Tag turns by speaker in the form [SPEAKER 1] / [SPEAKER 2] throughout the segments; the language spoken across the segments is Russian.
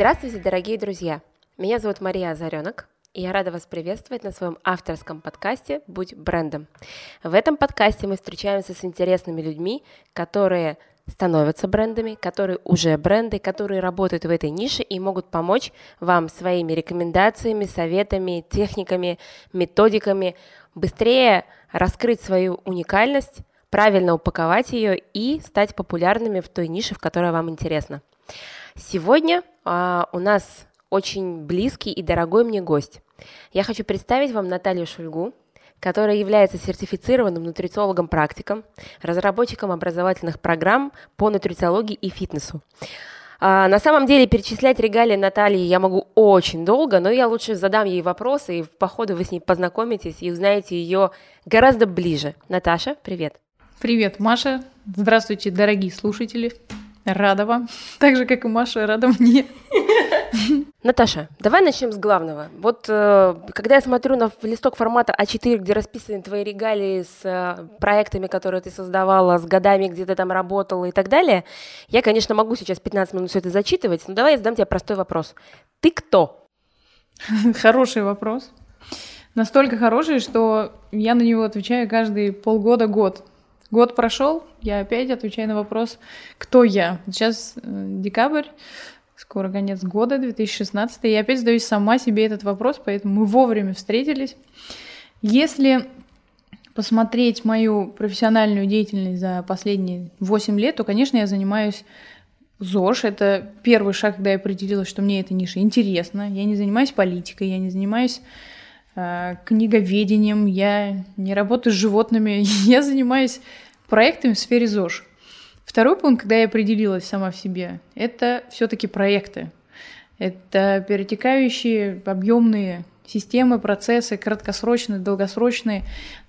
[SPEAKER 1] Здравствуйте, дорогие друзья! Меня зовут Мария Озаренок, и я рада вас приветствовать на своем авторском подкасте «Будь брендом». В этом подкасте мы встречаемся с интересными людьми, которые становятся брендами, которые уже бренды, которые работают в этой нише и могут помочь вам своими рекомендациями, советами, техниками, методиками быстрее раскрыть свою уникальность, правильно упаковать ее и стать популярными в той нише, в которой вам интересно. Сегодня а, у нас очень близкий и дорогой мне гость. Я хочу представить вам Наталью Шульгу, которая является сертифицированным нутрициологом-практиком, разработчиком образовательных программ по нутрициологии и фитнесу. А, на самом деле перечислять регалии Натальи я могу очень долго, но я лучше задам ей вопросы, и по ходу вы с ней познакомитесь и узнаете ее гораздо ближе. Наташа, привет.
[SPEAKER 2] Привет, Маша. Здравствуйте, дорогие слушатели. Рада вам. Так же, как и Маша, рада мне.
[SPEAKER 1] Наташа, давай начнем с главного. Вот э, когда я смотрю на листок формата А4, где расписаны твои регалии с э, проектами, которые ты создавала, с годами, где ты там работала и так далее, я, конечно, могу сейчас 15 минут все это зачитывать, но давай я задам тебе простой вопрос. Ты кто?
[SPEAKER 2] Хороший вопрос. Настолько хороший, что я на него отвечаю каждые полгода-год. Год прошел, я опять отвечаю на вопрос, кто я. Сейчас э, декабрь, скоро конец года, 2016, и я опять задаюсь сама себе этот вопрос, поэтому мы вовремя встретились. Если посмотреть мою профессиональную деятельность за последние 8 лет, то, конечно, я занимаюсь ЗОЖ. Это первый шаг, когда я определилась, что мне эта ниша интересна. Я не занимаюсь политикой, я не занимаюсь книговедением, я не работаю с животными, я занимаюсь проектами в сфере ЗОЖ. Второй пункт, когда я определилась сама в себе, это все-таки проекты. Это перетекающие объемные системы, процессы, краткосрочные, долгосрочные,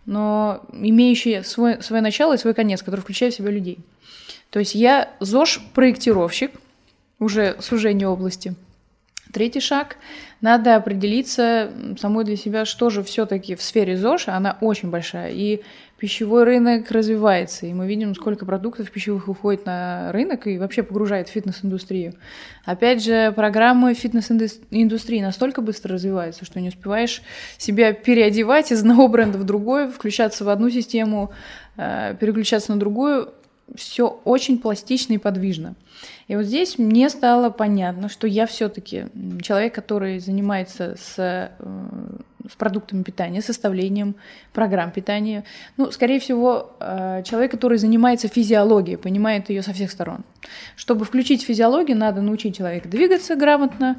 [SPEAKER 2] но имеющие свой, свое начало и свой конец, который включает в себя людей. То есть я ЗОЖ-проектировщик, уже сужение области – Третий шаг – надо определиться самой для себя, что же все-таки в сфере ЗОЖ, она очень большая, и пищевой рынок развивается, и мы видим, сколько продуктов пищевых уходит на рынок и вообще погружает в фитнес-индустрию. Опять же, программы фитнес-индустрии настолько быстро развиваются, что не успеваешь себя переодевать из одного бренда в другой, включаться в одну систему, э, переключаться на другую, все очень пластично и подвижно. И вот здесь мне стало понятно, что я все-таки человек, который занимается с, э, с продуктами питания, составлением программ питания. Ну, скорее всего, э, человек, который занимается физиологией, понимает ее со всех сторон. Чтобы включить физиологию, надо научить человека двигаться грамотно,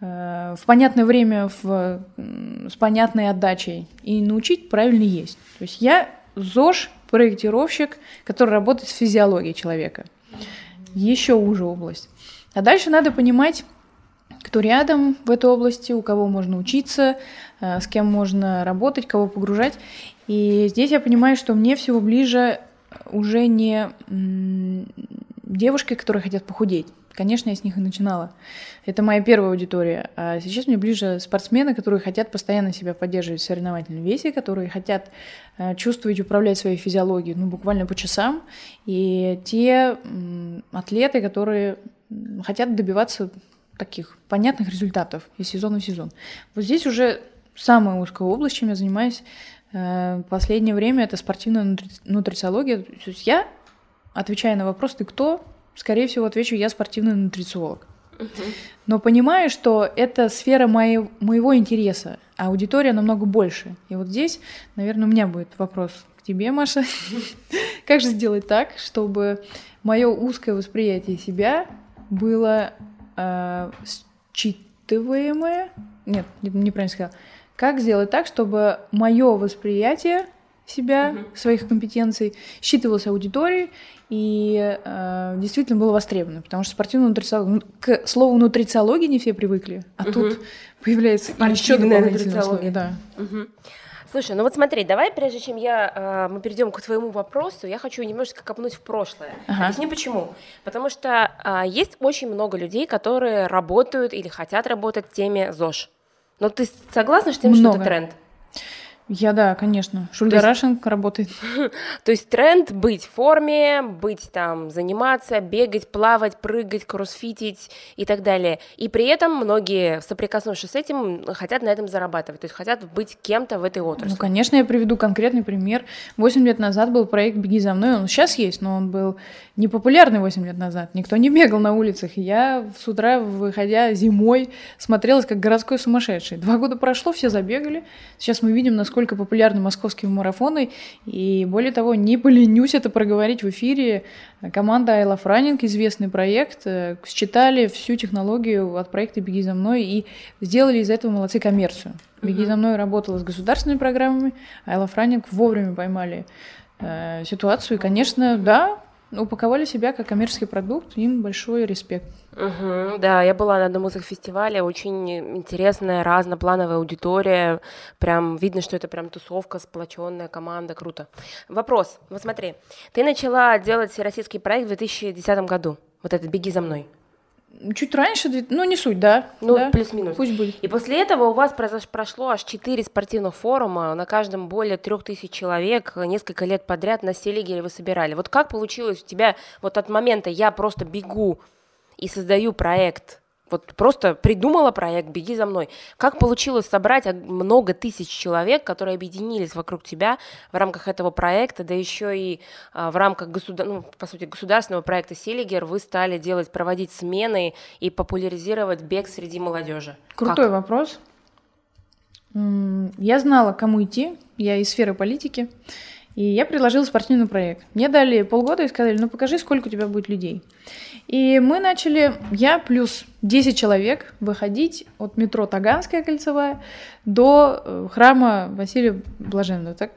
[SPEAKER 2] э, в понятное время, в, с понятной отдачей и научить правильно есть. То есть я ЗОЖ проектировщик, который работает с физиологией человека. Еще уже область. А дальше надо понимать, кто рядом в этой области, у кого можно учиться, э, с кем можно работать, кого погружать. И здесь я понимаю, что мне всего ближе уже не девушки, которые хотят похудеть. Конечно, я с них и начинала. Это моя первая аудитория. А сейчас мне ближе спортсмены, которые хотят постоянно себя поддерживать в соревновательном весе, которые хотят э, чувствовать, управлять своей физиологией, ну, буквально по часам. И те атлеты, которые хотят добиваться таких понятных результатов из сезона в сезон. Вот здесь уже самая узкая область, чем я занимаюсь э, последнее время, это спортивная нутрициология. То есть я, отвечая на вопрос «ты кто?», скорее всего, отвечу, я спортивный нутрициолог. Но понимаю, что это сфера моей, моего интереса, а аудитория намного больше. И вот здесь, наверное, у меня будет вопрос к тебе, Маша. Как же сделать так, чтобы мое узкое восприятие себя было э, считываемое? Нет, неправильно сказала. Как сделать так, чтобы мое восприятие себя, угу. своих компетенций, считывалось аудиторией и э, действительно было востребовано, потому что спортивная нутрициология, ну, к слову нутрициологии не все привыкли, а угу. тут появляется еще дополнительное слово. Да.
[SPEAKER 1] Угу. Слушай, ну вот смотри, давай, прежде чем я, э, мы перейдем к твоему вопросу, я хочу немножечко копнуть в прошлое. Ага. Объясни почему. Потому что э, есть очень много людей, которые работают или хотят работать в теме ЗОЖ. Но ты согласна, что, что это тренд?
[SPEAKER 2] Я да, конечно. Шульгарашинг есть... работает.
[SPEAKER 1] То есть тренд быть в форме, быть там, заниматься, бегать, плавать, прыгать, кроссфитить и так далее. И при этом многие, соприкоснувшись с этим, хотят на этом зарабатывать, то есть хотят быть кем-то в этой отрасли.
[SPEAKER 2] Ну, конечно, я приведу конкретный пример. Восемь лет назад был проект «Беги за мной», он сейчас есть, но он был непопулярный восемь лет назад. Никто не бегал на улицах. И я с утра, выходя зимой, смотрелась как городской сумасшедший. Два года прошло, все забегали. Сейчас мы видим, насколько насколько популярны московские марафоны. И более того, не поленюсь это проговорить в эфире. Команда I Love Running, известный проект, э, считали всю технологию от проекта «Беги за мной» и сделали из этого молодцы коммерцию. «Беги за мной» работала с государственными программами, I Love Running вовремя поймали э, ситуацию. И, конечно, да, упаковали себя как коммерческий продукт, им большой респект.
[SPEAKER 1] Угу, да, я была на одном из их фестивалей, очень интересная, разноплановая аудитория, прям видно, что это прям тусовка, сплоченная команда, круто. Вопрос, вот смотри, ты начала делать всероссийский проект в 2010 году, вот этот «Беги за мной».
[SPEAKER 2] Чуть раньше, ну не суть, да.
[SPEAKER 1] Ну,
[SPEAKER 2] да?
[SPEAKER 1] плюс-минус.
[SPEAKER 2] Пусть будет.
[SPEAKER 1] И после этого у вас прошло аж четыре спортивных форума, на каждом более трех тысяч человек, несколько лет подряд на Селигере вы собирали. Вот как получилось у тебя вот от момента «я просто бегу и создаю проект», вот просто придумала проект «Беги за мной». Как получилось собрать много тысяч человек, которые объединились вокруг тебя в рамках этого проекта, да еще и а, в рамках государ... ну, по сути, государственного проекта «Селигер» вы стали делать, проводить смены и популяризировать бег среди молодежи?
[SPEAKER 2] Крутой как? вопрос. Я знала, кому идти. Я из сферы политики. И я предложила спортивный проект. Мне дали полгода и сказали, ну покажи, сколько у тебя будет людей. И мы начали, я плюс 10 человек, выходить от метро Таганская кольцевая до э, храма Василия Блаженного. Так,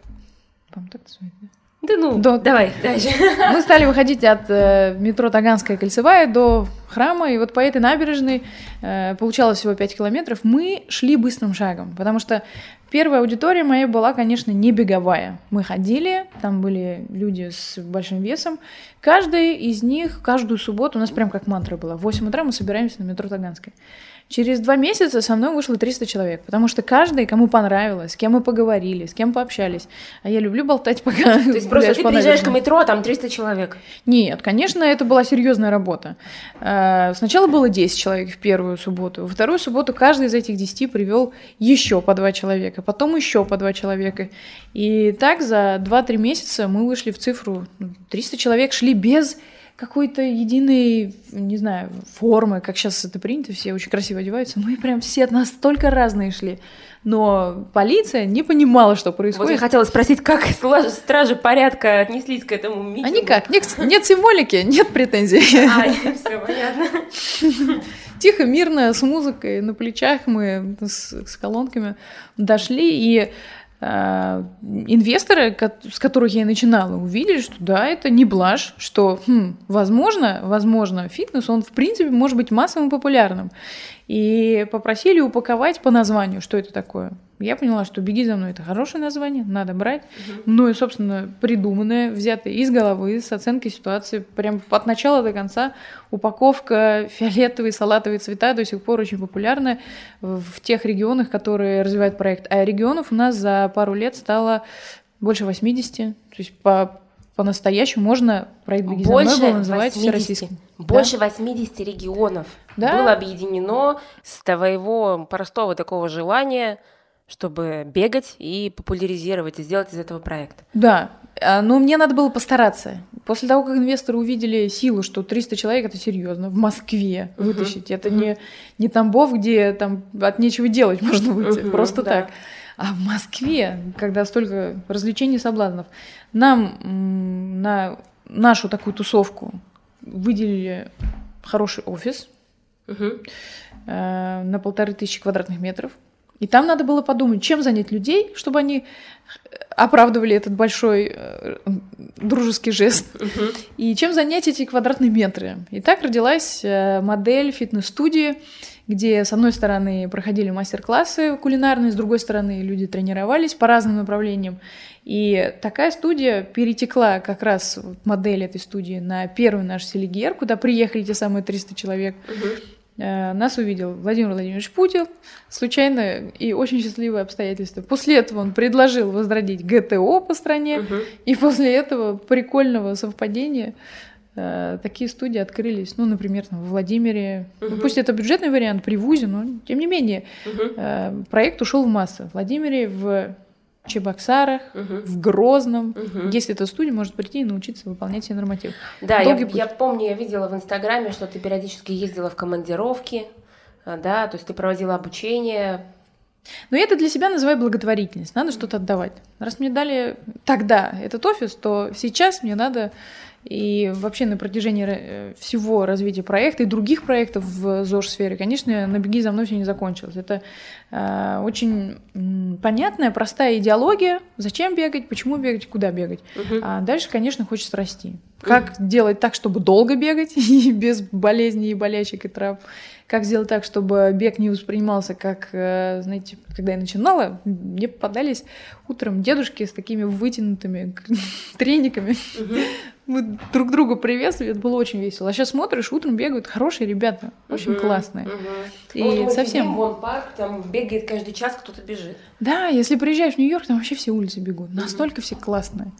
[SPEAKER 1] по-моему, так называется, да? Да ну, до... давай дальше.
[SPEAKER 2] Мы стали выходить от э, метро Таганская кольцевая до храма, и вот по этой набережной э, получалось всего 5 километров. Мы шли быстрым шагом, потому что первая аудитория моя была, конечно, не беговая. Мы ходили, там были люди с большим весом. Каждый из них, каждую субботу, у нас прям как мантра была, в 8 утра мы собираемся на метро Таганской. Через два месяца со мной вышло 300 человек, потому что каждый, кому понравилось, с кем мы поговорили, с кем пообщались. А я люблю болтать, пока
[SPEAKER 1] То есть просто ты приезжаешь к метро, а там 300 человек?
[SPEAKER 2] Нет, конечно, это была серьезная работа. Э, сначала было 10 человек в первую субботу, во вторую субботу каждый из этих 10 привел еще по два человека, потом еще по два человека. И так за 2-3 месяца мы вышли в цифру 300 ну, человек шли без какой-то единой, не знаю, формы, как сейчас это принято, все очень красиво одеваются. Мы прям все настолько разные шли. Но полиция не понимала, что происходит. Вот
[SPEAKER 1] я хотела спросить, как стражи порядка отнеслись к этому митингу?
[SPEAKER 2] А никак. Нет, нет символики, нет претензий.
[SPEAKER 1] А, все понятно.
[SPEAKER 2] Тихо, мирно, с музыкой на плечах мы с, с колонками дошли, и инвесторы, с которых я и начинала, увидели, что да, это не блажь, что, хм, возможно, возможно, фитнес, он в принципе может быть массовым и популярным. И попросили упаковать по названию, что это такое. Я поняла, что «Беги за мной» — это хорошее название, надо брать. Угу. Ну и, собственно, придуманное, взятое из головы, с оценкой ситуации, прям от начала до конца. Упаковка фиолетовые, салатовые цвета до сих пор очень популярна в тех регионах, которые развивают проект. А регионов у нас за пару лет стало больше 80. То есть по по-настоящему можно проект «Беги за мной» был называть 80, всероссийским.
[SPEAKER 1] Больше да? 80 регионов да? было объединено с твоего простого такого желания – чтобы бегать и популяризировать и сделать из этого проект.
[SPEAKER 2] Да, а, но мне надо было постараться. После того, как инвесторы увидели силу, что 300 человек это серьезно, в Москве uh-huh. вытащить, это uh-huh. не, не Тамбов, где там от нечего делать можно выйти, uh-huh, просто да. так. А в Москве, когда столько развлечений и соблазнов, нам на нашу такую тусовку выделили хороший офис э, на полторы тысячи квадратных метров и там надо было подумать, чем занять людей, чтобы они оправдывали этот большой э, дружеский жест, uh-huh. и чем занять эти квадратные метры. И так родилась э, модель фитнес-студии, где с одной стороны проходили мастер-классы кулинарные, с другой стороны люди тренировались по разным направлениям. И такая студия перетекла как раз модель этой студии на первый наш Селигер, куда приехали те самые 300 человек. Uh-huh Э, нас увидел Владимир Владимирович Путин, случайно и очень счастливое обстоятельство. После этого он предложил возродить ГТО по стране, угу. и после этого прикольного совпадения э, такие студии открылись, ну, например, там, в Владимире. Угу. Ну, пусть это бюджетный вариант при ВУЗе, но тем не менее угу. э, проект ушел в массы. В Владимире, в Чебоксарах, угу. в Грозном. Угу. Если эта студия может прийти и научиться выполнять все нормативы.
[SPEAKER 1] Да, я, я помню, я видела в Инстаграме, что ты периодически ездила в командировки, а, да, то есть ты проводила обучение.
[SPEAKER 2] Но я это для себя называю благотворительность. Надо что-то отдавать. Раз мне дали тогда этот офис, то сейчас мне надо и вообще на протяжении э, всего развития проекта и других проектов в ЗОЖ-сфере, конечно, на «Беги за мной» все не закончилось. Это э, очень понятная, простая идеология. Зачем бегать, почему бегать, куда бегать. Угу. А дальше, конечно, хочется расти. Как угу. делать так, чтобы долго бегать и без болезней и болячек и трав. Как сделать так, чтобы бег не воспринимался как, э, знаете, когда я начинала, мне попадались утром дедушки с такими вытянутыми трениками. Угу мы друг друга приветствовали, это было очень весело. А сейчас смотришь, утром бегают хорошие ребята, очень угу, классные. Угу.
[SPEAKER 1] И вот совсем... Вон парк, там бегает каждый час, кто-то бежит.
[SPEAKER 2] Да, если приезжаешь в Нью-Йорк, там вообще все улицы бегут. Настолько угу. все классные.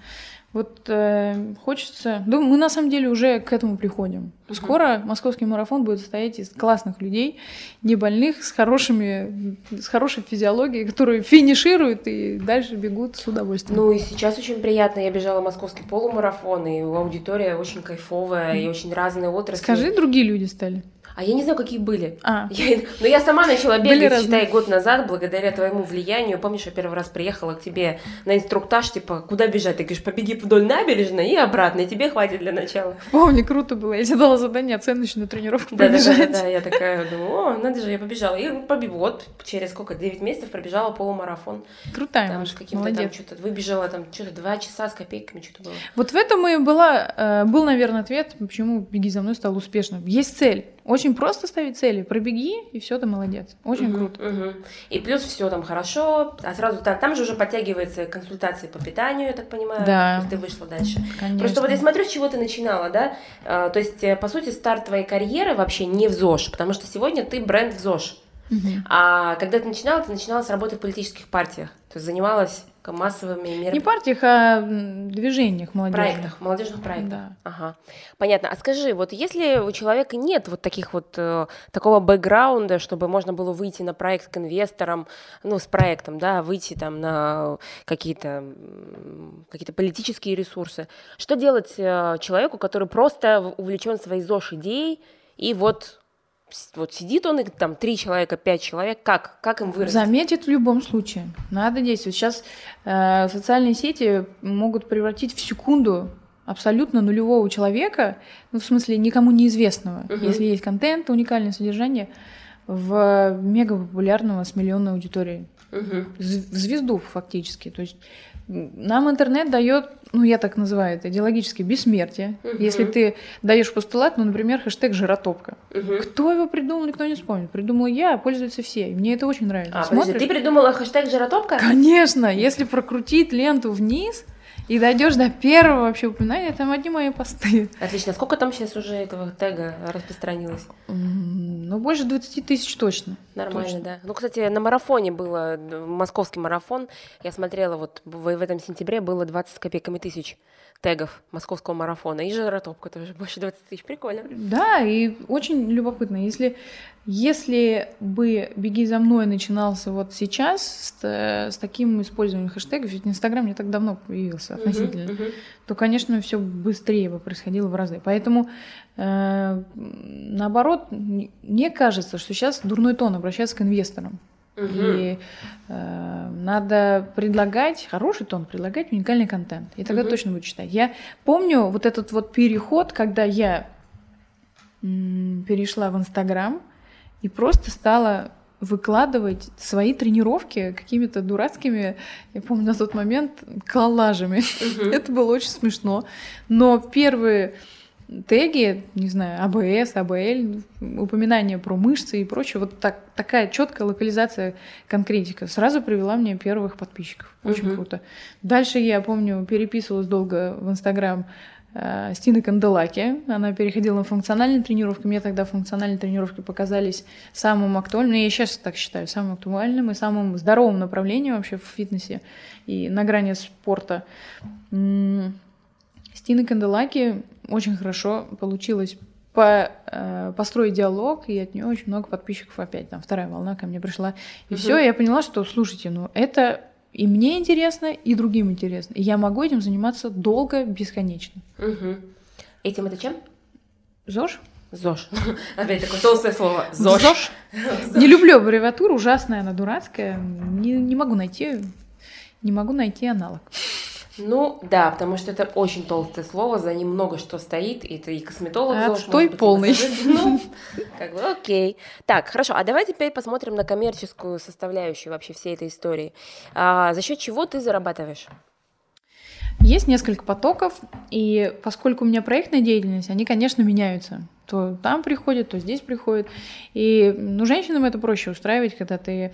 [SPEAKER 2] Вот э, хочется... Ну, мы на самом деле уже к этому приходим. Угу. Скоро московский марафон будет состоять из классных людей, не больных, с, хорошими, с хорошей физиологией, которые финишируют и дальше бегут с удовольствием.
[SPEAKER 1] Ну и сейчас очень приятно. Я бежала московский полумарафон, и аудитория очень кайфовая, и очень разные отрасли.
[SPEAKER 2] Скажи, другие люди стали.
[SPEAKER 1] А я не знаю, какие были. А. Я, но я сама начала бегать, были считай, год назад, благодаря твоему влиянию. Помнишь, я первый раз приехала к тебе на инструктаж, типа, куда бежать? Ты говоришь, побеги вдоль набережной и обратно, и тебе хватит для начала.
[SPEAKER 2] Помню, круто было. Я тебе дала задание оценочную тренировку
[SPEAKER 1] да, пробежать. Да, да, да, да, я такая думаю, о, надо же, я побежала. И побегу. Вот через сколько, 9 месяцев пробежала полумарафон.
[SPEAKER 2] Крутая
[SPEAKER 1] там, с каким-то там что-то, выбежала там что-то 2 часа с копейками, что-то было.
[SPEAKER 2] Вот в этом и была, э, был, наверное, ответ, почему «Беги за мной» стал успешным. Есть цель. Очень просто ставить цели. Пробеги, и все, ты молодец. Очень угу, круто.
[SPEAKER 1] Угу. И плюс все там хорошо. А сразу там, там же уже подтягивается консультации по питанию, я так понимаю. Да. Ты вышла дальше. Конечно. Просто вот я смотрю, с чего ты начинала, да? А, то есть, э, по сути, старт твоей карьеры вообще не в ЗОЖ, потому что сегодня ты бренд в ЗОЖ. Угу. А когда ты начинала, ты начинала с работы в политических партиях. То есть занималась массовыми мероприятиями.
[SPEAKER 2] Не партиях, а движениях молодежных.
[SPEAKER 1] Проектах, молодежных проектах. Да. Ага. Понятно. А скажи, вот если у человека нет вот таких вот э, такого бэкграунда, чтобы можно было выйти на проект к инвесторам, ну, с проектом, да, выйти там на какие-то какие-то политические ресурсы, что делать э, человеку, который просто увлечен своей ЗОЖ идеей и вот вот сидит он, и там три человека, пять человек, как, как им вырасти?
[SPEAKER 2] Заметит в любом случае. Надо действовать. Сейчас э, социальные сети могут превратить в секунду абсолютно нулевого человека, ну, в смысле, никому неизвестного, угу. если есть контент, уникальное содержание, в мега популярного с миллионной аудиторией. Угу. В звезду фактически. То есть нам интернет дает, ну я так называю это, идеологически бессмертие. Угу. Если ты даешь постулат, ну, например, хэштег жиротопка. Угу. Кто его придумал, никто не вспомнит. Придумала я, пользуются все. И мне это очень нравится.
[SPEAKER 1] А, Смотришь? подожди, ты придумала хэштег жиротопка?
[SPEAKER 2] Конечно, если прокрутить ленту вниз, и дойдешь до первого вообще упоминания, там одни мои посты.
[SPEAKER 1] Отлично. Сколько там сейчас уже этого тега распространилось?
[SPEAKER 2] Ну, больше 20 тысяч точно.
[SPEAKER 1] Нормально,
[SPEAKER 2] точно.
[SPEAKER 1] да. Ну, кстати, на марафоне было, московский марафон, я смотрела, вот в, в этом сентябре было 20 с копейками тысяч тегов московского марафона. И жиротопка тоже больше 20 тысяч. Прикольно.
[SPEAKER 2] Да, и очень любопытно. Если, если бы «Беги за мной» начинался вот сейчас с, с таким использованием хэштегов, ведь Инстаграм не так давно появился относительно, uh-huh, uh-huh. то, конечно, все быстрее бы происходило в разы. Поэтому, э, наоборот, мне кажется, что сейчас дурной тон обращаться к инвесторам. И э, надо предлагать, хороший тон, предлагать уникальный контент. И тогда угу. точно будет читать. Я помню вот этот вот переход, когда я м, перешла в Инстаграм и просто стала выкладывать свои тренировки какими-то дурацкими, я помню на тот момент, коллажами. Угу. Это было очень смешно. Но первые теги, не знаю, АБС, АБЛ, упоминания про мышцы и прочее, вот так, такая четкая локализация, конкретика сразу привела мне первых подписчиков. Очень uh-huh. круто. Дальше я помню, переписывалась долго в Инстаграм э, Стины Канделаки. Она переходила на функциональные тренировки. Мне тогда функциональные тренировки показались самым актуальным. Я сейчас так считаю, самым актуальным и самым здоровым направлением вообще в фитнесе и на грани спорта. Стины Канделаки очень хорошо получилось по, э, построить диалог, и от нее очень много подписчиков опять. Там вторая волна ко мне пришла. И угу. все, я поняла, что, слушайте, ну это и мне интересно, и другим интересно. И я могу этим заниматься долго, бесконечно.
[SPEAKER 1] Угу. Этим это чем?
[SPEAKER 2] ЗОЖ.
[SPEAKER 1] ЗОЖ. Опять такое толстое слово. ЗОЖ.
[SPEAKER 2] ЗОЖ. Не люблю аббревиатуру, ужасная она, дурацкая. Не, не могу найти, не могу найти аналог.
[SPEAKER 1] Ну, да, потому что это очень толстое слово, за ним много что стоит, и это и косметолог
[SPEAKER 2] а ЗОЖ, Отстой полный.
[SPEAKER 1] Ну, как бы окей. Так, хорошо, а давай теперь посмотрим на коммерческую составляющую вообще всей этой истории. А, за счет чего ты зарабатываешь?
[SPEAKER 2] Есть несколько потоков, и поскольку у меня проектная деятельность, они, конечно, меняются. То там приходят, то здесь приходят. И ну, женщинам это проще устраивать, когда ты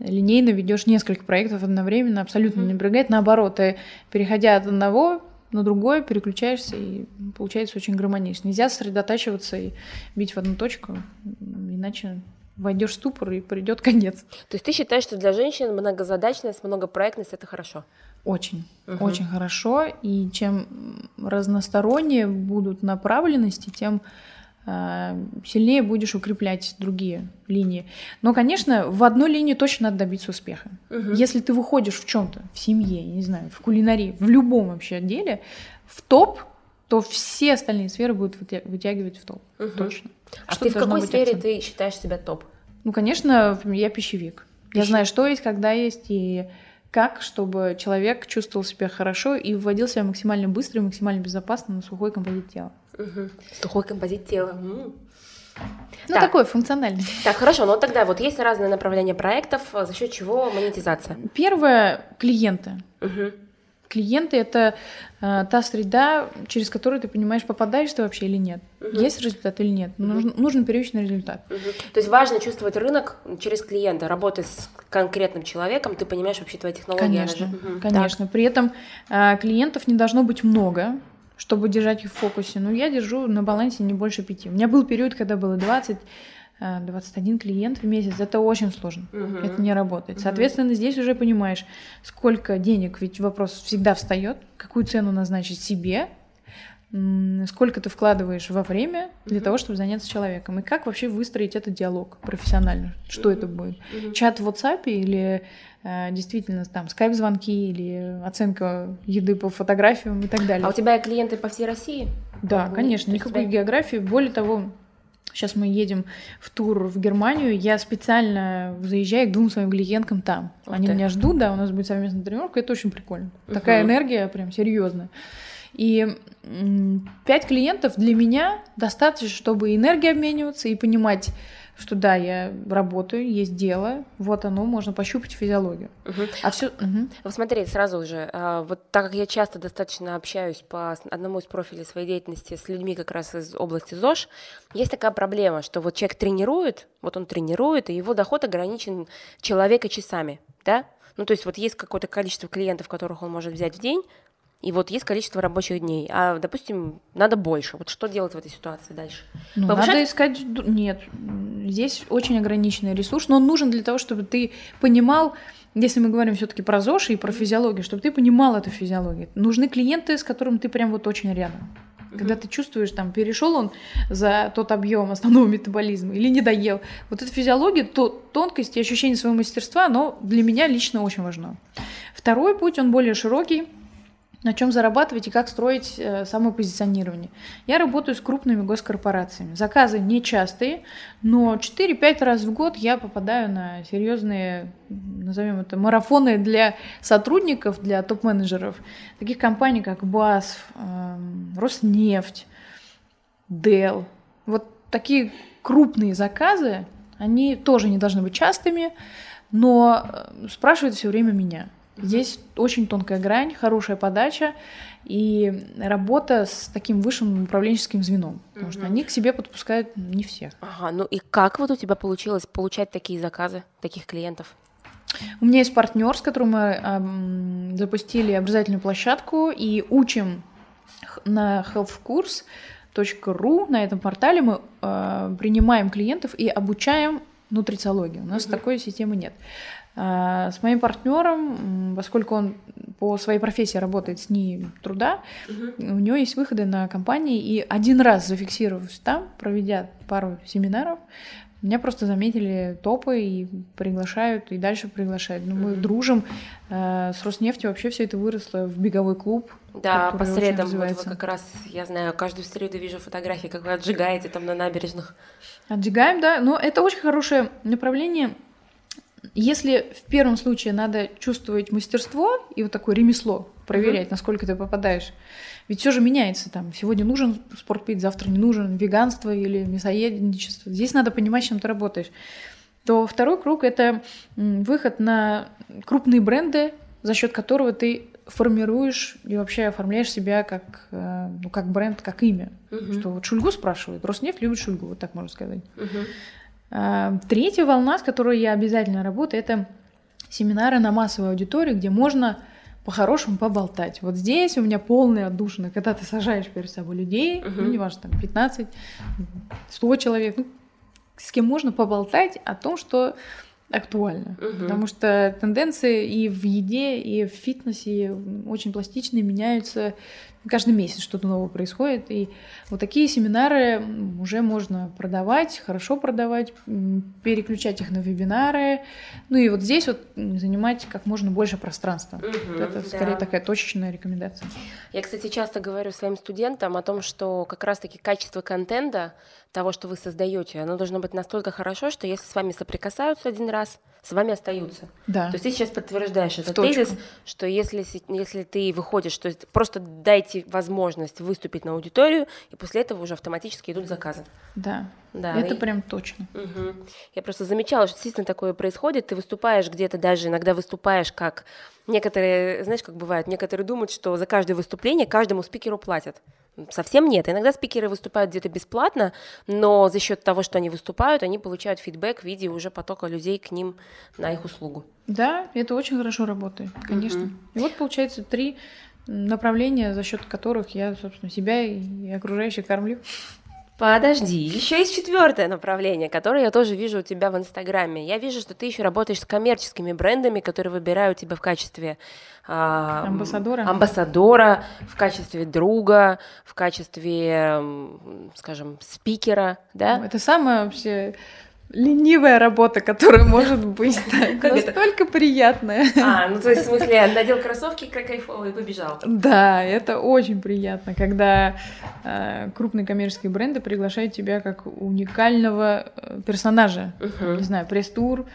[SPEAKER 2] линейно ведешь несколько проектов одновременно, абсолютно mm-hmm. не напрягает. Наоборот, ты, переходя от одного на другое, переключаешься, и получается очень гармонично. Нельзя сосредотачиваться и бить в одну точку, иначе войдешь в ступор и придет конец.
[SPEAKER 1] То есть ты считаешь, что для женщин многозадачность, многопроектность это хорошо?
[SPEAKER 2] Очень, угу. очень хорошо. И чем разностороннее будут направленности, тем сильнее будешь укреплять другие линии. Но, конечно, в одной линии точно надо добиться успеха. Угу. Если ты выходишь в чем-то, в семье, не знаю, в кулинарии, в любом вообще отделе, в топ, то все остальные сферы будут вытягивать в топ. Угу. Точно.
[SPEAKER 1] А Что ты в какой сфере акцент? ты считаешь себя топ?
[SPEAKER 2] Ну, конечно, я пищевик. Пищевик. Я знаю, что есть, когда есть, и как, чтобы человек чувствовал себя хорошо и вводил себя максимально быстро и максимально безопасно на сухой композит тела.
[SPEAKER 1] Угу. Сухой композит тела. Ну,
[SPEAKER 2] так. такой функциональный.
[SPEAKER 1] Так, хорошо, но тогда вот есть разные направления проектов, за счет чего монетизация?
[SPEAKER 2] Первое — клиенты. Угу. Клиенты — это э, та среда, через которую ты понимаешь, попадаешь ты вообще или нет. Угу. Есть результат или нет. Угу. Нужен, нужен первичный результат.
[SPEAKER 1] Угу. То есть важно чувствовать рынок через клиента, работая с конкретным человеком, ты понимаешь вообще твои технологии.
[SPEAKER 2] Конечно, угу. конечно. Так. При этом э, клиентов не должно быть много, чтобы держать их в фокусе. Ну, я держу на балансе не больше пяти. У меня был период, когда было 20 21 клиент в месяц, это очень сложно, угу. это не работает. Соответственно, здесь уже понимаешь, сколько денег, ведь вопрос всегда встает, какую цену назначить себе, сколько ты вкладываешь во время для угу. того, чтобы заняться человеком, и как вообще выстроить этот диалог профессионально, что угу. это будет, угу. чат в WhatsApp или э, действительно там скайп-звонки или оценка еды по фотографиям и так далее.
[SPEAKER 1] А у тебя клиенты по всей России?
[SPEAKER 2] Да, конечно, никакой тебя... географии. Более того, Сейчас мы едем в тур в Германию. Я специально заезжаю к двум своим клиенткам там. Ух Они ты. меня ждут, да, у нас будет совместная тренировка. Это очень прикольно. Угу. Такая энергия прям серьезная. И пять клиентов для меня достаточно, чтобы энергией обмениваться и понимать, что да, я работаю, есть дело, вот оно, можно пощупать физиологию.
[SPEAKER 1] Угу. А все. Угу. Вот смотри, сразу же, а, вот так как я часто достаточно общаюсь по одному из профилей своей деятельности с людьми как раз из области ЗОЖ, есть такая проблема, что вот человек тренирует, вот он тренирует, и его доход ограничен человека часами, да? Ну, то есть вот есть какое-то количество клиентов, которых он может взять в день, и вот есть количество рабочих дней, а, допустим, надо больше. Вот что делать в этой ситуации дальше?
[SPEAKER 2] Ну, Надо искать... Нет, здесь очень ограниченный ресурс, но он нужен для того, чтобы ты понимал, если мы говорим все-таки про ЗОЖ и про физиологию, чтобы ты понимал эту физиологию. Нужны клиенты, с которыми ты прям вот очень рядом. Когда ты чувствуешь, там, перешел он за тот объем основного метаболизма или не доел. Вот эта физиология, то тонкость и ощущение своего мастерства, оно для меня лично очень важно. Второй путь, он более широкий на чем зарабатывать и как строить э, самопозиционирование. Я работаю с крупными госкорпорациями. Заказы нечастые, но 4-5 раз в год я попадаю на серьезные, назовем это, марафоны для сотрудников, для топ-менеджеров. Таких компаний, как БАСФ, э, Роснефть, Dell. Вот такие крупные заказы, они тоже не должны быть частыми, но э, спрашивают все время меня – Здесь очень тонкая грань, хорошая подача и работа с таким высшим управленческим звеном, потому угу. что они к себе подпускают не всех.
[SPEAKER 1] Ага, ну и как вот у тебя получилось получать такие заказы, таких клиентов?
[SPEAKER 2] У меня есть партнер, с которым мы э, запустили образовательную площадку и учим на healthcourse.ru, на этом портале мы э, принимаем клиентов и обучаем нутрициологии. У нас угу. такой системы нет. А, с моим партнером, поскольку он по своей профессии работает с ней труда, угу. у него есть выходы на компании, и один раз зафиксировавшись там, проведя пару семинаров, меня просто заметили топы и приглашают, и дальше приглашают. Ну, мы дружим. Э, с Роснефтью вообще все это выросло в беговой клуб.
[SPEAKER 1] Да, по средам вот вы как раз, я знаю, каждую среду вижу фотографии, как вы отжигаете там на набережных.
[SPEAKER 2] Отжигаем, да. Но это очень хорошее направление. Если в первом случае надо чувствовать мастерство и вот такое ремесло, проверять, mm-hmm. насколько ты попадаешь, ведь все же меняется там. Сегодня нужен спортпит, завтра не нужен, веганство или мясоедничество. Здесь надо понимать, чем ты работаешь. То второй круг это выход на крупные бренды, за счет которого ты формируешь и вообще оформляешь себя как, э, ну, как бренд, как имя. Угу. Что вот Шульгу спрашивают, Роснефть любит Шульгу, вот так можно сказать. Угу. Третья волна, с которой я обязательно работаю, это семинары на массовой аудитории, где можно по-хорошему поболтать. Вот здесь у меня полная отдушина, когда ты сажаешь перед собой людей, uh-huh. ну, неважно, там 15, 100 человек, ну, с кем можно поболтать о том, что актуально. Uh-huh. Потому что тенденции и в еде, и в фитнесе очень пластичные, меняются каждый месяц что-то новое происходит. И вот такие семинары уже можно продавать, хорошо продавать, переключать их на вебинары. Ну и вот здесь вот занимать как можно больше пространства. Угу, Это скорее да. такая точечная рекомендация.
[SPEAKER 1] Я, кстати, часто говорю своим студентам о том, что как раз-таки качество контента того, что вы создаете, оно должно быть настолько хорошо, что если с вами соприкасаются один раз, с вами остаются.
[SPEAKER 2] Да.
[SPEAKER 1] То есть ты сейчас подтверждаешь этот тезис, что если, если ты выходишь, то есть просто дайте возможность выступить на аудиторию, и после этого уже автоматически идут заказы.
[SPEAKER 2] Да. Да, это и... прям точно.
[SPEAKER 1] Угу. Я просто замечала, что действительно такое происходит. Ты выступаешь где-то даже иногда выступаешь как некоторые, знаешь, как бывает, некоторые думают, что за каждое выступление каждому спикеру платят. Совсем нет. Иногда спикеры выступают где-то бесплатно, но за счет того, что они выступают, они получают фидбэк в виде уже потока людей к ним на их услугу.
[SPEAKER 2] Да, это очень хорошо работает, конечно. Угу. И вот получается три направления, за счет которых я, собственно, себя и окружающих кормлю.
[SPEAKER 1] Подожди, еще есть четвертое направление, которое я тоже вижу у тебя в Инстаграме. Я вижу, что ты еще работаешь с коммерческими брендами, которые выбирают тебя в качестве
[SPEAKER 2] а, амбассадора.
[SPEAKER 1] амбассадора, в качестве друга, в качестве, скажем, спикера, да?
[SPEAKER 2] Это самое вообще ленивая работа, которая может быть так, настолько приятная.
[SPEAKER 1] А, ну то есть в смысле надел кроссовки, как кайфово и побежал.
[SPEAKER 2] Да, это очень приятно, когда э, крупные коммерческие бренды приглашают тебя как уникального э, персонажа. Uh-huh. Не знаю, пресс-тур,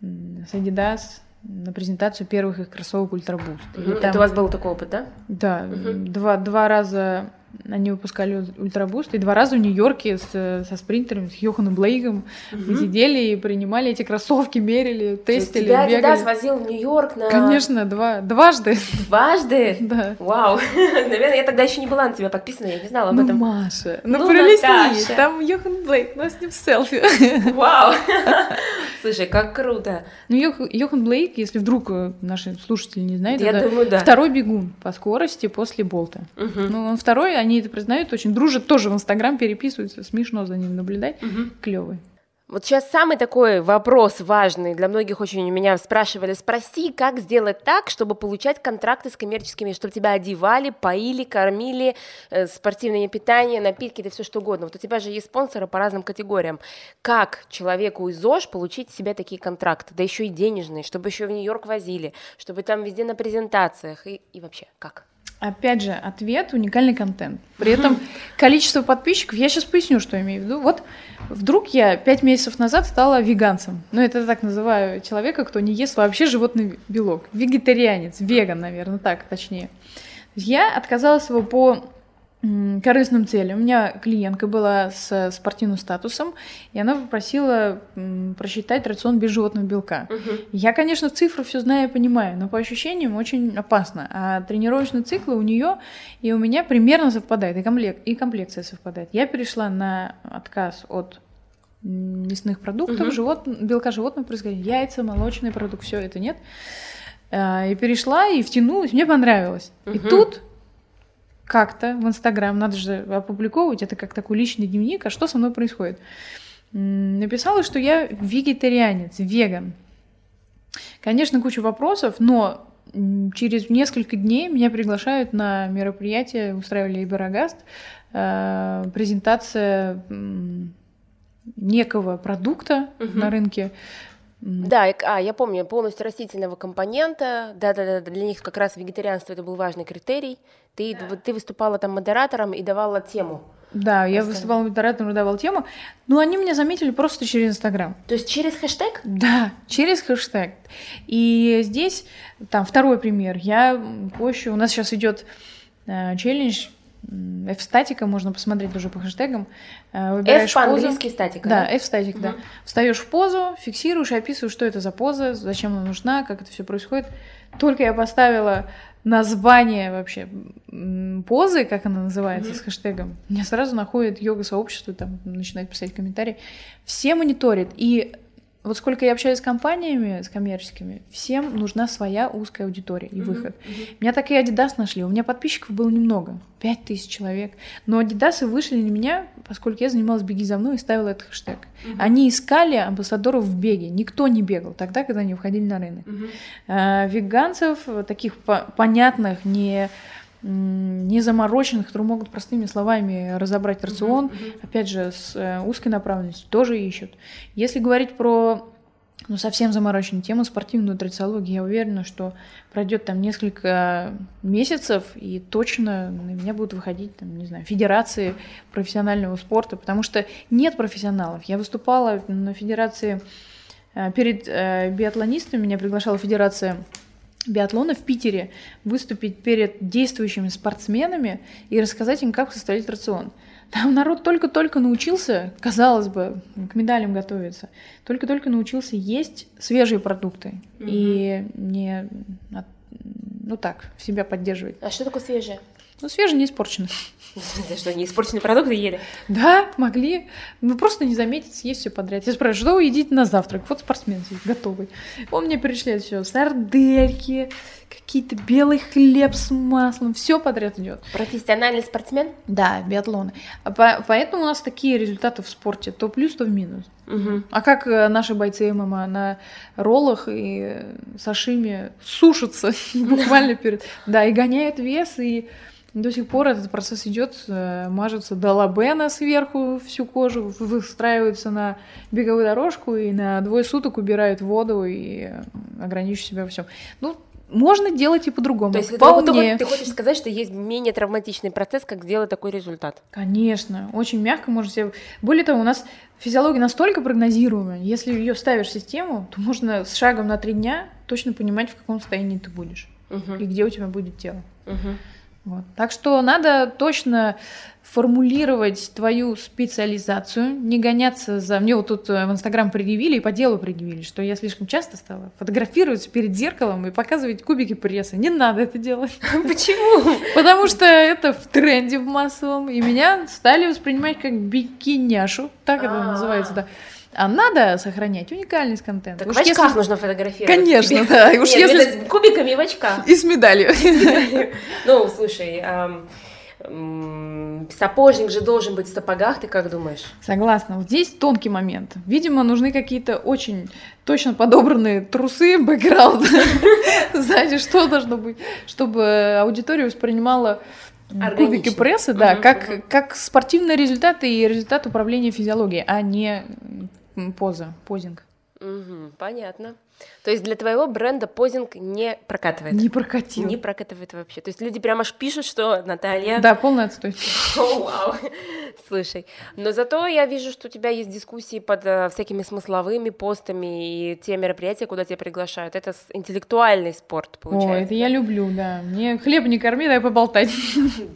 [SPEAKER 2] с Adidas, на презентацию первых их кроссовок Ultra Boost.
[SPEAKER 1] Uh-huh. Это у вас был такой опыт, да?
[SPEAKER 2] Да, два, два раза они выпускали Ultra Boost, и два раза в Нью-Йорке с, со спринтером, с Йоханом Блейком угу. мы сидели и принимали эти кроссовки, мерили, тестили,
[SPEAKER 1] тебя бегали. Тебя возил в Нью-Йорк на...
[SPEAKER 2] Конечно, два, дважды.
[SPEAKER 1] Дважды?
[SPEAKER 2] Да.
[SPEAKER 1] Вау. Наверное, я тогда еще не была на тебя подписана, я не знала об ну, этом.
[SPEAKER 2] Маша, ну, ну пролистни, там Йохан Блейк, нас с ним селфи.
[SPEAKER 1] Вау. Слушай, как круто.
[SPEAKER 2] Ну, Йох, Йохан Блейк, если вдруг э, наши слушатели не знают, я думаю, да. второй бегун по скорости после Болта. Угу. Ну, он второй, они это признают, очень дружат, тоже в Инстаграм переписываются, смешно за ним наблюдать, угу. клевый.
[SPEAKER 1] Вот сейчас самый такой вопрос важный для многих очень у меня спрашивали, спроси, как сделать так, чтобы получать контракты с коммерческими, чтобы тебя одевали, поили, кормили, э, спортивное питание, напитки, да все что угодно. Вот у тебя же есть спонсоры по разным категориям. Как человеку из ОЖ получить себе такие контракты, да еще и денежные, чтобы еще в Нью-Йорк возили, чтобы там везде на презентациях и, и вообще как?
[SPEAKER 2] Опять же, ответ — уникальный контент. При этом количество подписчиков, я сейчас поясню, что я имею в виду. Вот вдруг я пять месяцев назад стала веганцем. Ну, это так называю человека, кто не ест вообще животный белок. Вегетарианец, веган, наверное, так точнее. Я отказалась его по корыстным целям. У меня клиентка была с спортивным статусом, и она попросила просчитать рацион без животного белка. Угу. Я, конечно, цифру все знаю и понимаю, но по ощущениям очень опасно. А тренировочные циклы у нее и у меня примерно совпадают, и, комплект, и комплекция совпадает. Я перешла на отказ от мясных продуктов, угу. живот, белка животного происходит, яйца, молочный продукт, все это нет. А, и перешла и втянулась, мне понравилось. Угу. И тут как-то в Инстаграм, надо же опубликовывать, это как такой личный дневник, а что со мной происходит. Написала, что я вегетарианец, веган. Конечно, куча вопросов, но через несколько дней меня приглашают на мероприятие, устраивали Иберогаст, э, презентация некого продукта угу. на рынке.
[SPEAKER 1] Да, а, я помню, полностью растительного компонента, да-да-да, для них как раз вегетарианство это был важный критерий. Ты, да. ты выступала там модератором и давала тему.
[SPEAKER 2] Да, я выступала модератором и давала тему, но они меня заметили просто через Инстаграм.
[SPEAKER 1] То есть через хэштег?
[SPEAKER 2] Да, через хэштег. И здесь, там, второй пример. Я позже, у нас сейчас идет э, челлендж F-статика, можно посмотреть уже по хэштегам.
[SPEAKER 1] Э, выбираешь F по-английски статика.
[SPEAKER 2] Да, да? F-статик, угу. да. Встаешь в позу, фиксируешь и описываешь, что это за поза, зачем она нужна, как это все происходит. Только я поставила название вообще позы, как она называется, mm-hmm. с хэштегом, меня сразу находит йога-сообщество, там начинает писать комментарии. Все мониторят. И вот сколько я общаюсь с компаниями, с коммерческими, всем нужна своя узкая аудитория и выход. Uh-huh, uh-huh. Меня так и Adidas нашли. У меня подписчиков было немного, пять тысяч человек. Но Adidas вышли на меня, поскольку я занималась «Беги за мной» и ставила этот хэштег. Uh-huh. Они искали амбассадоров в беге. Никто не бегал тогда, когда они выходили на рынок. Uh-huh. А, веганцев, таких по- понятных, не не замороченных, которые могут простыми словами разобрать рацион, mm-hmm. опять же, с э, узкой направленностью, тоже ищут. Если говорить про ну, совсем замороченную тему, спортивную нутрициологию, я уверена, что пройдет там несколько месяцев, и точно на меня будут выходить, там, не знаю, федерации профессионального спорта, потому что нет профессионалов. Я выступала на федерации э, перед э, биатлонистами, меня приглашала федерация биатлона в Питере выступить перед действующими спортсменами и рассказать им, как составить рацион. Там народ только-только научился, казалось бы, к медалям готовиться, только-только научился есть свежие продукты угу. и не, ну так, себя поддерживать.
[SPEAKER 1] А что такое свежее?
[SPEAKER 2] Ну, свежие, не испорченные.
[SPEAKER 1] За что, не испорченные продукты ели?
[SPEAKER 2] Да, могли. Ну, просто не заметить, съесть все подряд. Я спрашиваю, что вы едите на завтрак? Вот спортсмен здесь готовый. Он мне перечисляет все. Сардельки, какие-то белый хлеб с маслом, все подряд идет.
[SPEAKER 1] Профессиональный спортсмен?
[SPEAKER 2] Да, биатлоны. А по поэтому у нас такие результаты в спорте. То плюс, то в минус. Угу. А как э, наши бойцы ММА на роллах и сашими сушатся буквально перед... Да, и гоняют вес, и до сих пор этот процесс идет, э, мажется долабена сверху всю кожу, выстраиваются на беговую дорожку и на двое суток убирают воду и ограничивают себя во всем. Ну, можно делать и по-другому.
[SPEAKER 1] То есть Вполне. Ты, ты хочешь сказать, что есть менее травматичный процесс, как сделать такой результат?
[SPEAKER 2] Конечно, очень мягко можно себе. Более того, у нас физиология настолько прогнозируемая, если ее ставишь в систему, то можно с шагом на три дня точно понимать, в каком состоянии ты будешь угу. и где у тебя будет тело. Угу. Вот. Так что надо точно формулировать твою специализацию, не гоняться за... Мне вот тут э, в Инстаграм предъявили и по делу предъявили, что я слишком часто стала фотографироваться перед зеркалом и показывать кубики пресса. Не надо это делать.
[SPEAKER 1] Почему?
[SPEAKER 2] Потому что это в тренде в массовом, и меня стали воспринимать как бикиняшу, так это называется, да. А надо сохранять уникальность контента.
[SPEAKER 1] Так уж в очках если... нужно фотографировать.
[SPEAKER 2] Конечно, да.
[SPEAKER 1] Уж Нет, если... С кубиками в очках.
[SPEAKER 2] И с медалью.
[SPEAKER 1] Ну, слушай, сапожник же должен быть в сапогах, ты как думаешь?
[SPEAKER 2] Согласна. Вот здесь тонкий момент. Видимо, нужны какие-то очень точно подобранные трусы, бэкграунд. Знаете, что должно быть, чтобы аудитория воспринимала кубики прессы, да, как, как спортивные результаты и результат управления физиологией, а не поза, позинг.
[SPEAKER 1] Угу, понятно. То есть для твоего бренда позинг не прокатывает?
[SPEAKER 2] Не прокатил.
[SPEAKER 1] Не прокатывает вообще. То есть люди прямо аж пишут, что Наталья...
[SPEAKER 2] Да, полный отстой.
[SPEAKER 1] О, вау. Слушай, но зато я вижу, что у тебя есть дискуссии под uh, всякими смысловыми постами и те мероприятия, куда тебя приглашают. Это интеллектуальный спорт, получается.
[SPEAKER 2] О, это я люблю, да. Мне хлеб не корми, дай поболтать.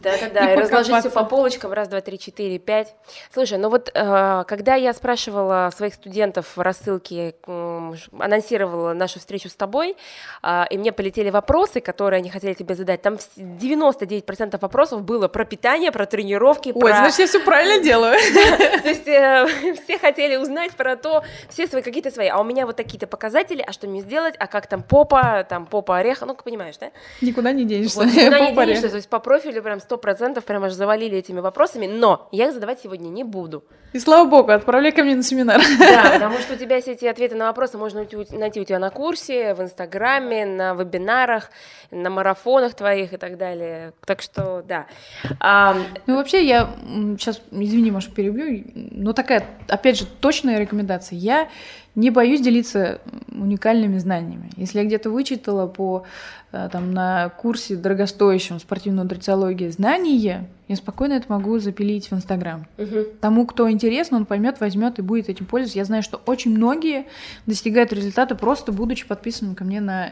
[SPEAKER 1] Да-да-да, и разложить все по полочкам, раз, два, три, четыре, пять. Слушай, ну вот uh, когда я спрашивала своих студентов в рассылке, анонсировала записывала нашу встречу с тобой, а, и мне полетели вопросы, которые они хотели тебе задать. Там 99% вопросов было про питание, про тренировки.
[SPEAKER 2] Ой,
[SPEAKER 1] про...
[SPEAKER 2] значит, я все правильно делаю.
[SPEAKER 1] То есть э, все хотели узнать про то, все свои какие-то свои. А у меня вот такие-то показатели, а что мне сделать, а как там попа, там попа ореха, ну, понимаешь, да?
[SPEAKER 2] Никуда не денешься.
[SPEAKER 1] Вот, никуда не денешься, то есть по профилю прям 100% прям аж завалили этими вопросами, но я их задавать сегодня не буду.
[SPEAKER 2] И слава богу, отправляй ко мне на семинар.
[SPEAKER 1] Да, потому что у тебя все эти ответы на вопросы можно найти у тебя на курсе, в Инстаграме, на вебинарах, на марафонах твоих и так далее. Так что, да.
[SPEAKER 2] А... Ну, вообще, я сейчас, извини, может, перебью, но такая, опять же, точная рекомендация. Я не боюсь делиться уникальными знаниями. Если я где-то вычитала по э, там, на курсе дорогостоящем спортивной нутрициологии знания, я спокойно это могу запилить в Инстаграм. Угу. Тому, кто интересно, он поймет, возьмет и будет этим пользоваться. Я знаю, что очень многие достигают результата просто будучи подписанным ко мне на э,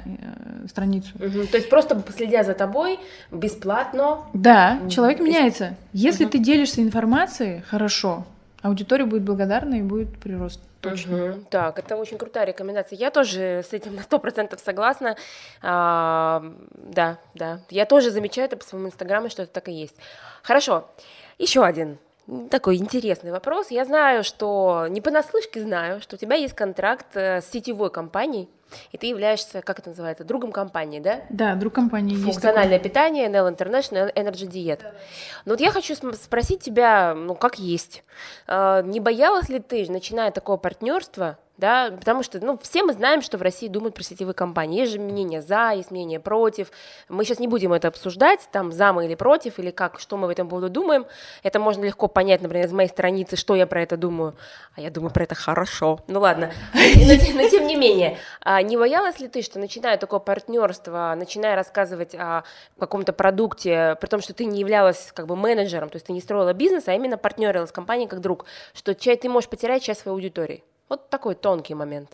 [SPEAKER 2] страницу.
[SPEAKER 1] Угу. То есть просто следя за тобой бесплатно.
[SPEAKER 2] Да, человек меняется. Если угу. ты делишься информацией, хорошо, аудитория будет благодарна и будет прирост.
[SPEAKER 1] Точно. Угу. Так, это очень крутая рекомендация. Я тоже с этим на сто процентов согласна. А, да, да. Я тоже замечаю это по своему инстаграму, что это так и есть. Хорошо. Еще один такой интересный вопрос. Я знаю, что не понаслышке знаю, что у тебя есть контракт э, с сетевой компанией, и ты являешься, как это называется, другом компании, да?
[SPEAKER 2] Да, друг компании.
[SPEAKER 1] Функциональное есть питание, NL International, Energy Diet. Да. Но вот я хочу спросить тебя, ну, как есть. А, не боялась ли ты, начиная такое партнерство, да, потому что, ну, все мы знаем, что в России думают про сетевые компании, есть же мнение за, есть мнение против, мы сейчас не будем это обсуждать, там, за мы или против, или как, что мы в этом поводу думаем, это можно легко понять, например, из моей страницы, что я про это думаю, а я думаю про это хорошо, ну ладно, но, тем не менее, а не боялась ли ты, что начиная такое партнерство, начиная рассказывать о каком-то продукте, при том, что ты не являлась как бы менеджером, то есть ты не строила бизнес, а именно партнерила с компанией как друг, что ты можешь потерять часть своей аудитории? Вот такой тонкий момент.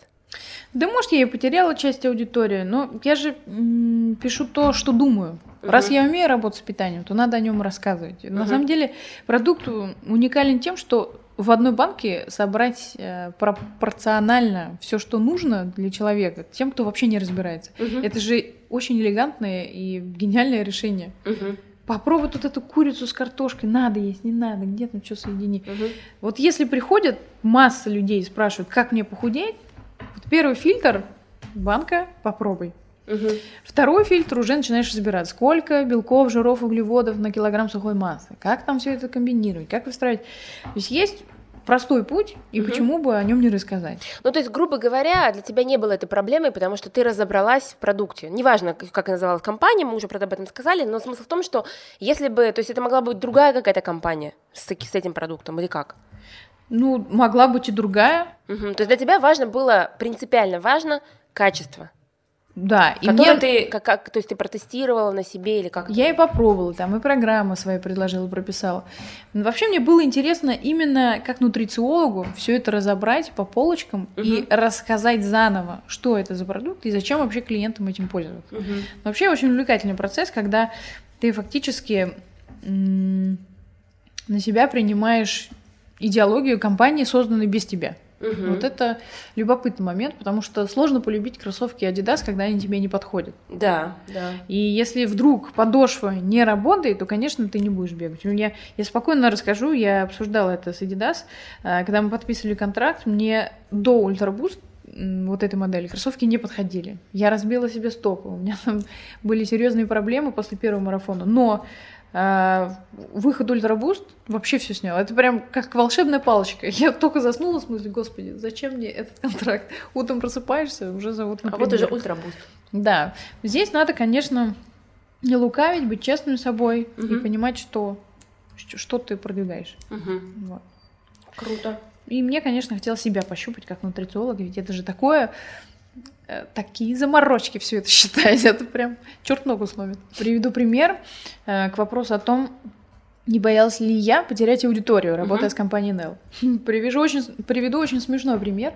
[SPEAKER 2] Да, может, я и потеряла часть аудитории, но я же м- пишу то, что думаю. Угу. Раз я умею работать с питанием, то надо о нем рассказывать. Угу. На самом деле продукт уникален тем, что в одной банке собрать э, пропорционально все, что нужно для человека, тем, кто вообще не разбирается. Угу. Это же очень элегантное и гениальное решение. Угу попробуй тут эту курицу с картошкой, надо есть, не надо, где там что соединить. Угу. Вот если приходят масса людей и спрашивают, как мне похудеть, вот первый фильтр – банка, попробуй. Угу. Второй фильтр уже начинаешь разбирать, сколько белков, жиров, углеводов на килограмм сухой массы, как там все это комбинировать, как выстраивать. То есть есть простой путь, и угу. почему бы о нем не рассказать?
[SPEAKER 1] Ну, то есть, грубо говоря, для тебя не было этой проблемы, потому что ты разобралась в продукте. Неважно, как называлась компания, мы уже об этом сказали, но смысл в том, что если бы, то есть это могла быть другая какая-то компания с, с этим продуктом или как?
[SPEAKER 2] Ну, могла быть и другая.
[SPEAKER 1] Угу. То есть для тебя важно было, принципиально важно качество.
[SPEAKER 2] Да,
[SPEAKER 1] и мне... ты, как, как, то есть ты протестировала на себе или как?
[SPEAKER 2] Я и попробовала, там и программы свои предложила, прописала. Но вообще мне было интересно именно как нутрициологу все это разобрать по полочкам угу. и рассказать заново, что это за продукт и зачем вообще клиентам этим пользоваться. Угу. Вообще очень увлекательный процесс, когда ты фактически на себя принимаешь идеологию компании, созданной без тебя. Угу. Вот это любопытный момент, потому что сложно полюбить кроссовки Adidas, когда они тебе не подходят.
[SPEAKER 1] Да, да.
[SPEAKER 2] И если вдруг подошва не работает, то, конечно, ты не будешь бегать. Я, я спокойно расскажу, я обсуждала это с Adidas. А, когда мы подписывали контракт, мне до Boost вот этой модели кроссовки не подходили. Я разбила себе стопу. У меня там были серьезные проблемы после первого марафона. Но выход ультрабуст вообще все снял. Это прям как волшебная палочка. Я только заснула, в смысле, господи, зачем мне этот контракт? Утром просыпаешься, уже зовут
[SPEAKER 1] на А вот уже ультрабуст.
[SPEAKER 2] Да. Здесь надо, конечно, не лукавить, быть честным с собой угу. и понимать, что, что ты продвигаешь.
[SPEAKER 1] Угу. Вот. Круто.
[SPEAKER 2] И мне, конечно, хотелось себя пощупать как нутрициолога, ведь это же такое такие заморочки все это считаете, это прям черт ногу сломит. Приведу пример э, к вопросу о том, не боялась ли я потерять аудиторию, работая uh-huh. с компанией Nell. Привяжу очень, приведу очень смешной пример.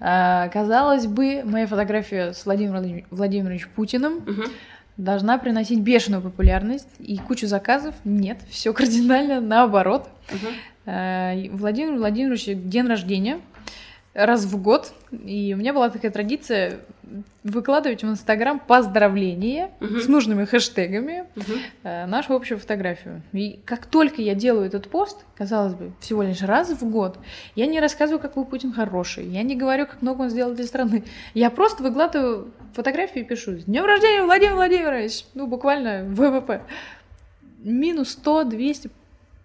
[SPEAKER 2] Э, казалось бы, моя фотография с Владимиром Владимировичем Путиным uh-huh. должна приносить бешеную популярность и кучу заказов. Нет, все кардинально наоборот. Uh-huh. Владимир Владимирович день рождения раз в год, и у меня была такая традиция выкладывать в Инстаграм поздравления
[SPEAKER 1] Мгм.
[SPEAKER 2] с нужными хэштегами
[SPEAKER 1] Мгм.
[SPEAKER 2] э, нашу общую фотографию. И как только я делаю этот пост, казалось бы, всего лишь раз в год, я не рассказываю, какой Путин хороший, я не говорю, как много он сделал для страны. Я просто выкладываю фотографии и пишу «С днем рождения, Владимир Владимирович!» Ну, буквально ВВП. Минус 100-200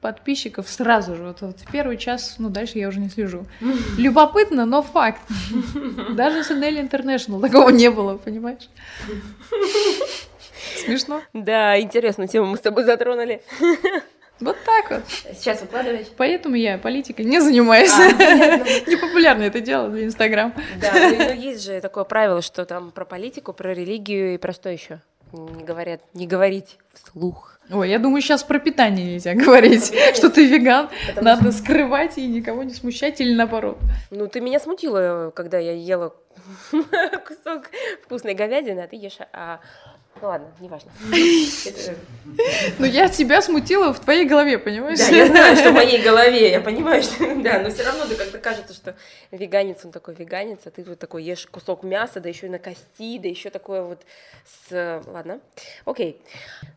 [SPEAKER 2] подписчиков сразу же. Вот, вот в первый час, ну, дальше я уже не слежу. Любопытно, но факт. Даже с NL International такого не было, понимаешь? Смешно.
[SPEAKER 1] Да, интересную тему мы с тобой затронули.
[SPEAKER 2] Вот так вот.
[SPEAKER 1] Сейчас выкладываешь?
[SPEAKER 2] Поэтому я политикой не занимаюсь.
[SPEAKER 1] А.
[SPEAKER 2] Непопулярно это дело для Инстаграм.
[SPEAKER 1] Да, ну, есть же такое правило, что там про политику, про религию и про что еще? Не говорят, не говорить вслух.
[SPEAKER 2] Ой, я думаю, сейчас про питание нельзя говорить, что ты веган,
[SPEAKER 1] Потому
[SPEAKER 2] надо скрывать и никого не смущать или наоборот.
[SPEAKER 1] Ну, ты меня смутила, когда я ела кусок вкусной говядины, а ты ешь... А... Ну ладно, неважно.
[SPEAKER 2] Но я тебя смутила в твоей голове, понимаешь?
[SPEAKER 1] Да, я знаю, что в моей голове, я понимаю, что... Да, но все равно ты как-то кажется, что веганец, он такой веганец, а ты вот такой ешь кусок мяса, да еще и на кости, да еще такое вот с... Ладно, окей.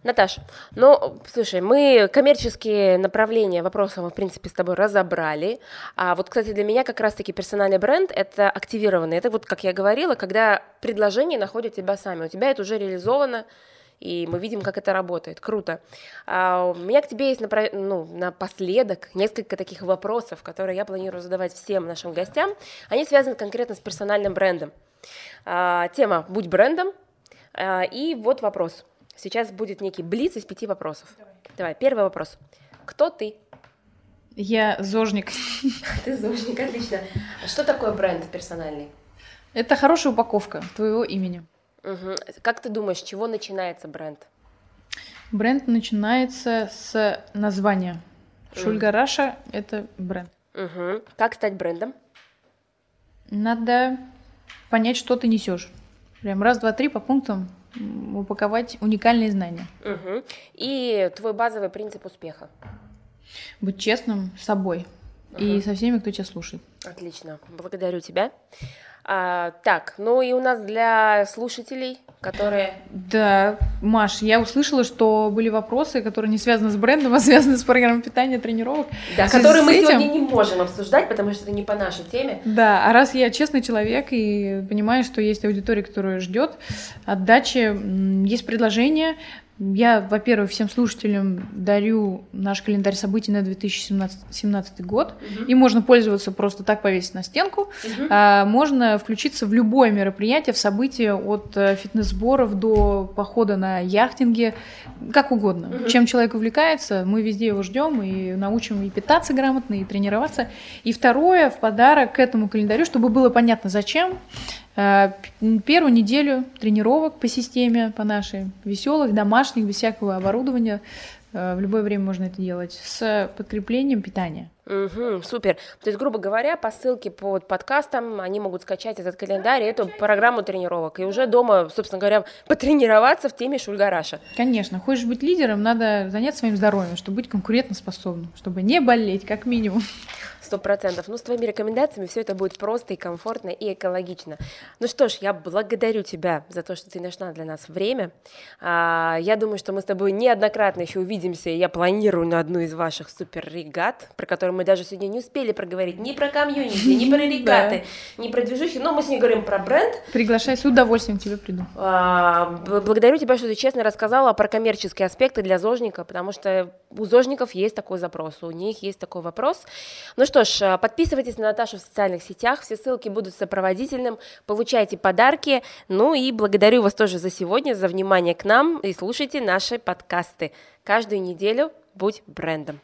[SPEAKER 1] Наташ, ну, слушай, мы коммерческие направления вопроса мы, в принципе, с тобой разобрали. А вот, кстати, для меня как раз-таки персональный бренд — это активированный. Это вот, как я говорила, когда предложения находят тебя сами. У тебя это уже реализовано, и мы видим, как это работает. Круто. А у меня к тебе есть напра- ну, напоследок несколько таких вопросов, которые я планирую задавать всем нашим гостям. Они связаны конкретно с персональным брендом. А, тема «Будь брендом». А, и вот вопрос. Сейчас будет некий блиц из пяти вопросов. Давай, первый вопрос. Кто ты?
[SPEAKER 2] Я зожник.
[SPEAKER 1] Ты зожник, отлично. Что такое бренд персональный?
[SPEAKER 2] Это хорошая упаковка твоего имени.
[SPEAKER 1] Мгм. Как ты думаешь, с чего начинается бренд?
[SPEAKER 2] Бренд начинается с названия. Шульга Раша — это бренд.
[SPEAKER 1] Мгм. Как стать брендом?
[SPEAKER 2] Надо понять, что ты несешь. Прям раз, два, три по пунктам упаковать уникальные знания.
[SPEAKER 1] Мгм. И твой базовый принцип успеха.
[SPEAKER 2] Быть честным с собой и
[SPEAKER 1] Ага.
[SPEAKER 2] со всеми, кто тебя слушает.
[SPEAKER 1] Отлично, благодарю тебя. А, так, ну и у нас для слушателей, которые...
[SPEAKER 2] Да, Маш, я услышала, что были вопросы, которые не связаны с брендом, а связаны с программой питания, тренировок.
[SPEAKER 1] Да, которые мы
[SPEAKER 2] этим-
[SPEAKER 1] сегодня не можем обсуждать, потому что это не по нашей теме.
[SPEAKER 2] Да, а раз я честный человек и понимаю, что есть аудитория, которая ждет отдачи, есть предложение. Я, во-первых, всем слушателям дарю наш календарь событий на 2017 год. И можно пользоваться просто так повесить на стенку.
[SPEAKER 1] Мгм.
[SPEAKER 2] А, можно включиться в любое мероприятие, в событие от э, фитнес-сборов до похода на яхтинге, как угодно.
[SPEAKER 1] Мгм.
[SPEAKER 2] Чем человек увлекается, мы везде его ждем и научим и питаться грамотно, и тренироваться. И второе, в подарок к этому календарю, чтобы было понятно, зачем, первую неделю тренировок по системе, по нашей, веселых, домашних, без всякого оборудования, э, в любое время можно это делать, с подкреплением питания.
[SPEAKER 1] Мгм, супер. То есть, грубо говоря, по ссылке под подкастом они могут скачать этот календарь и эту программу тренировок. И уже дома, собственно говоря, потренироваться в теме Шульгараша.
[SPEAKER 2] Конечно, хочешь быть лидером, надо заняться своим здоровьем, чтобы быть конкурентоспособным, чтобы не болеть, как минимум.
[SPEAKER 1] Сто процентов. Ну, с твоими рекомендациями все это будет просто и комфортно, и экологично. Ну что ж, я благодарю тебя за то, что ты нашла для нас время. А, я думаю, что мы с тобой неоднократно еще увидимся, я планирую на одну из ваших супер-регат, про которую мы даже сегодня не успели проговорить ни про комьюнити, ни про регаты, ни про движухи, но мы с ней говорим про бренд,
[SPEAKER 2] Приглашай, с удовольствием тебе приду.
[SPEAKER 1] а, Благодарю тебя, что ты честно рассказала про коммерческие аспекты для зожника, потому что у зожников есть такой запрос, у них есть такой вопрос. Ну что ж, а, подписывайтесь на Наташу в социальных сетях, все ссылки будут сопроводительным, получайте подарки. Ну и благодарю вас тоже за сегодня, за внимание к нам и слушайте наши подкасты. Каждую неделю будь брендом.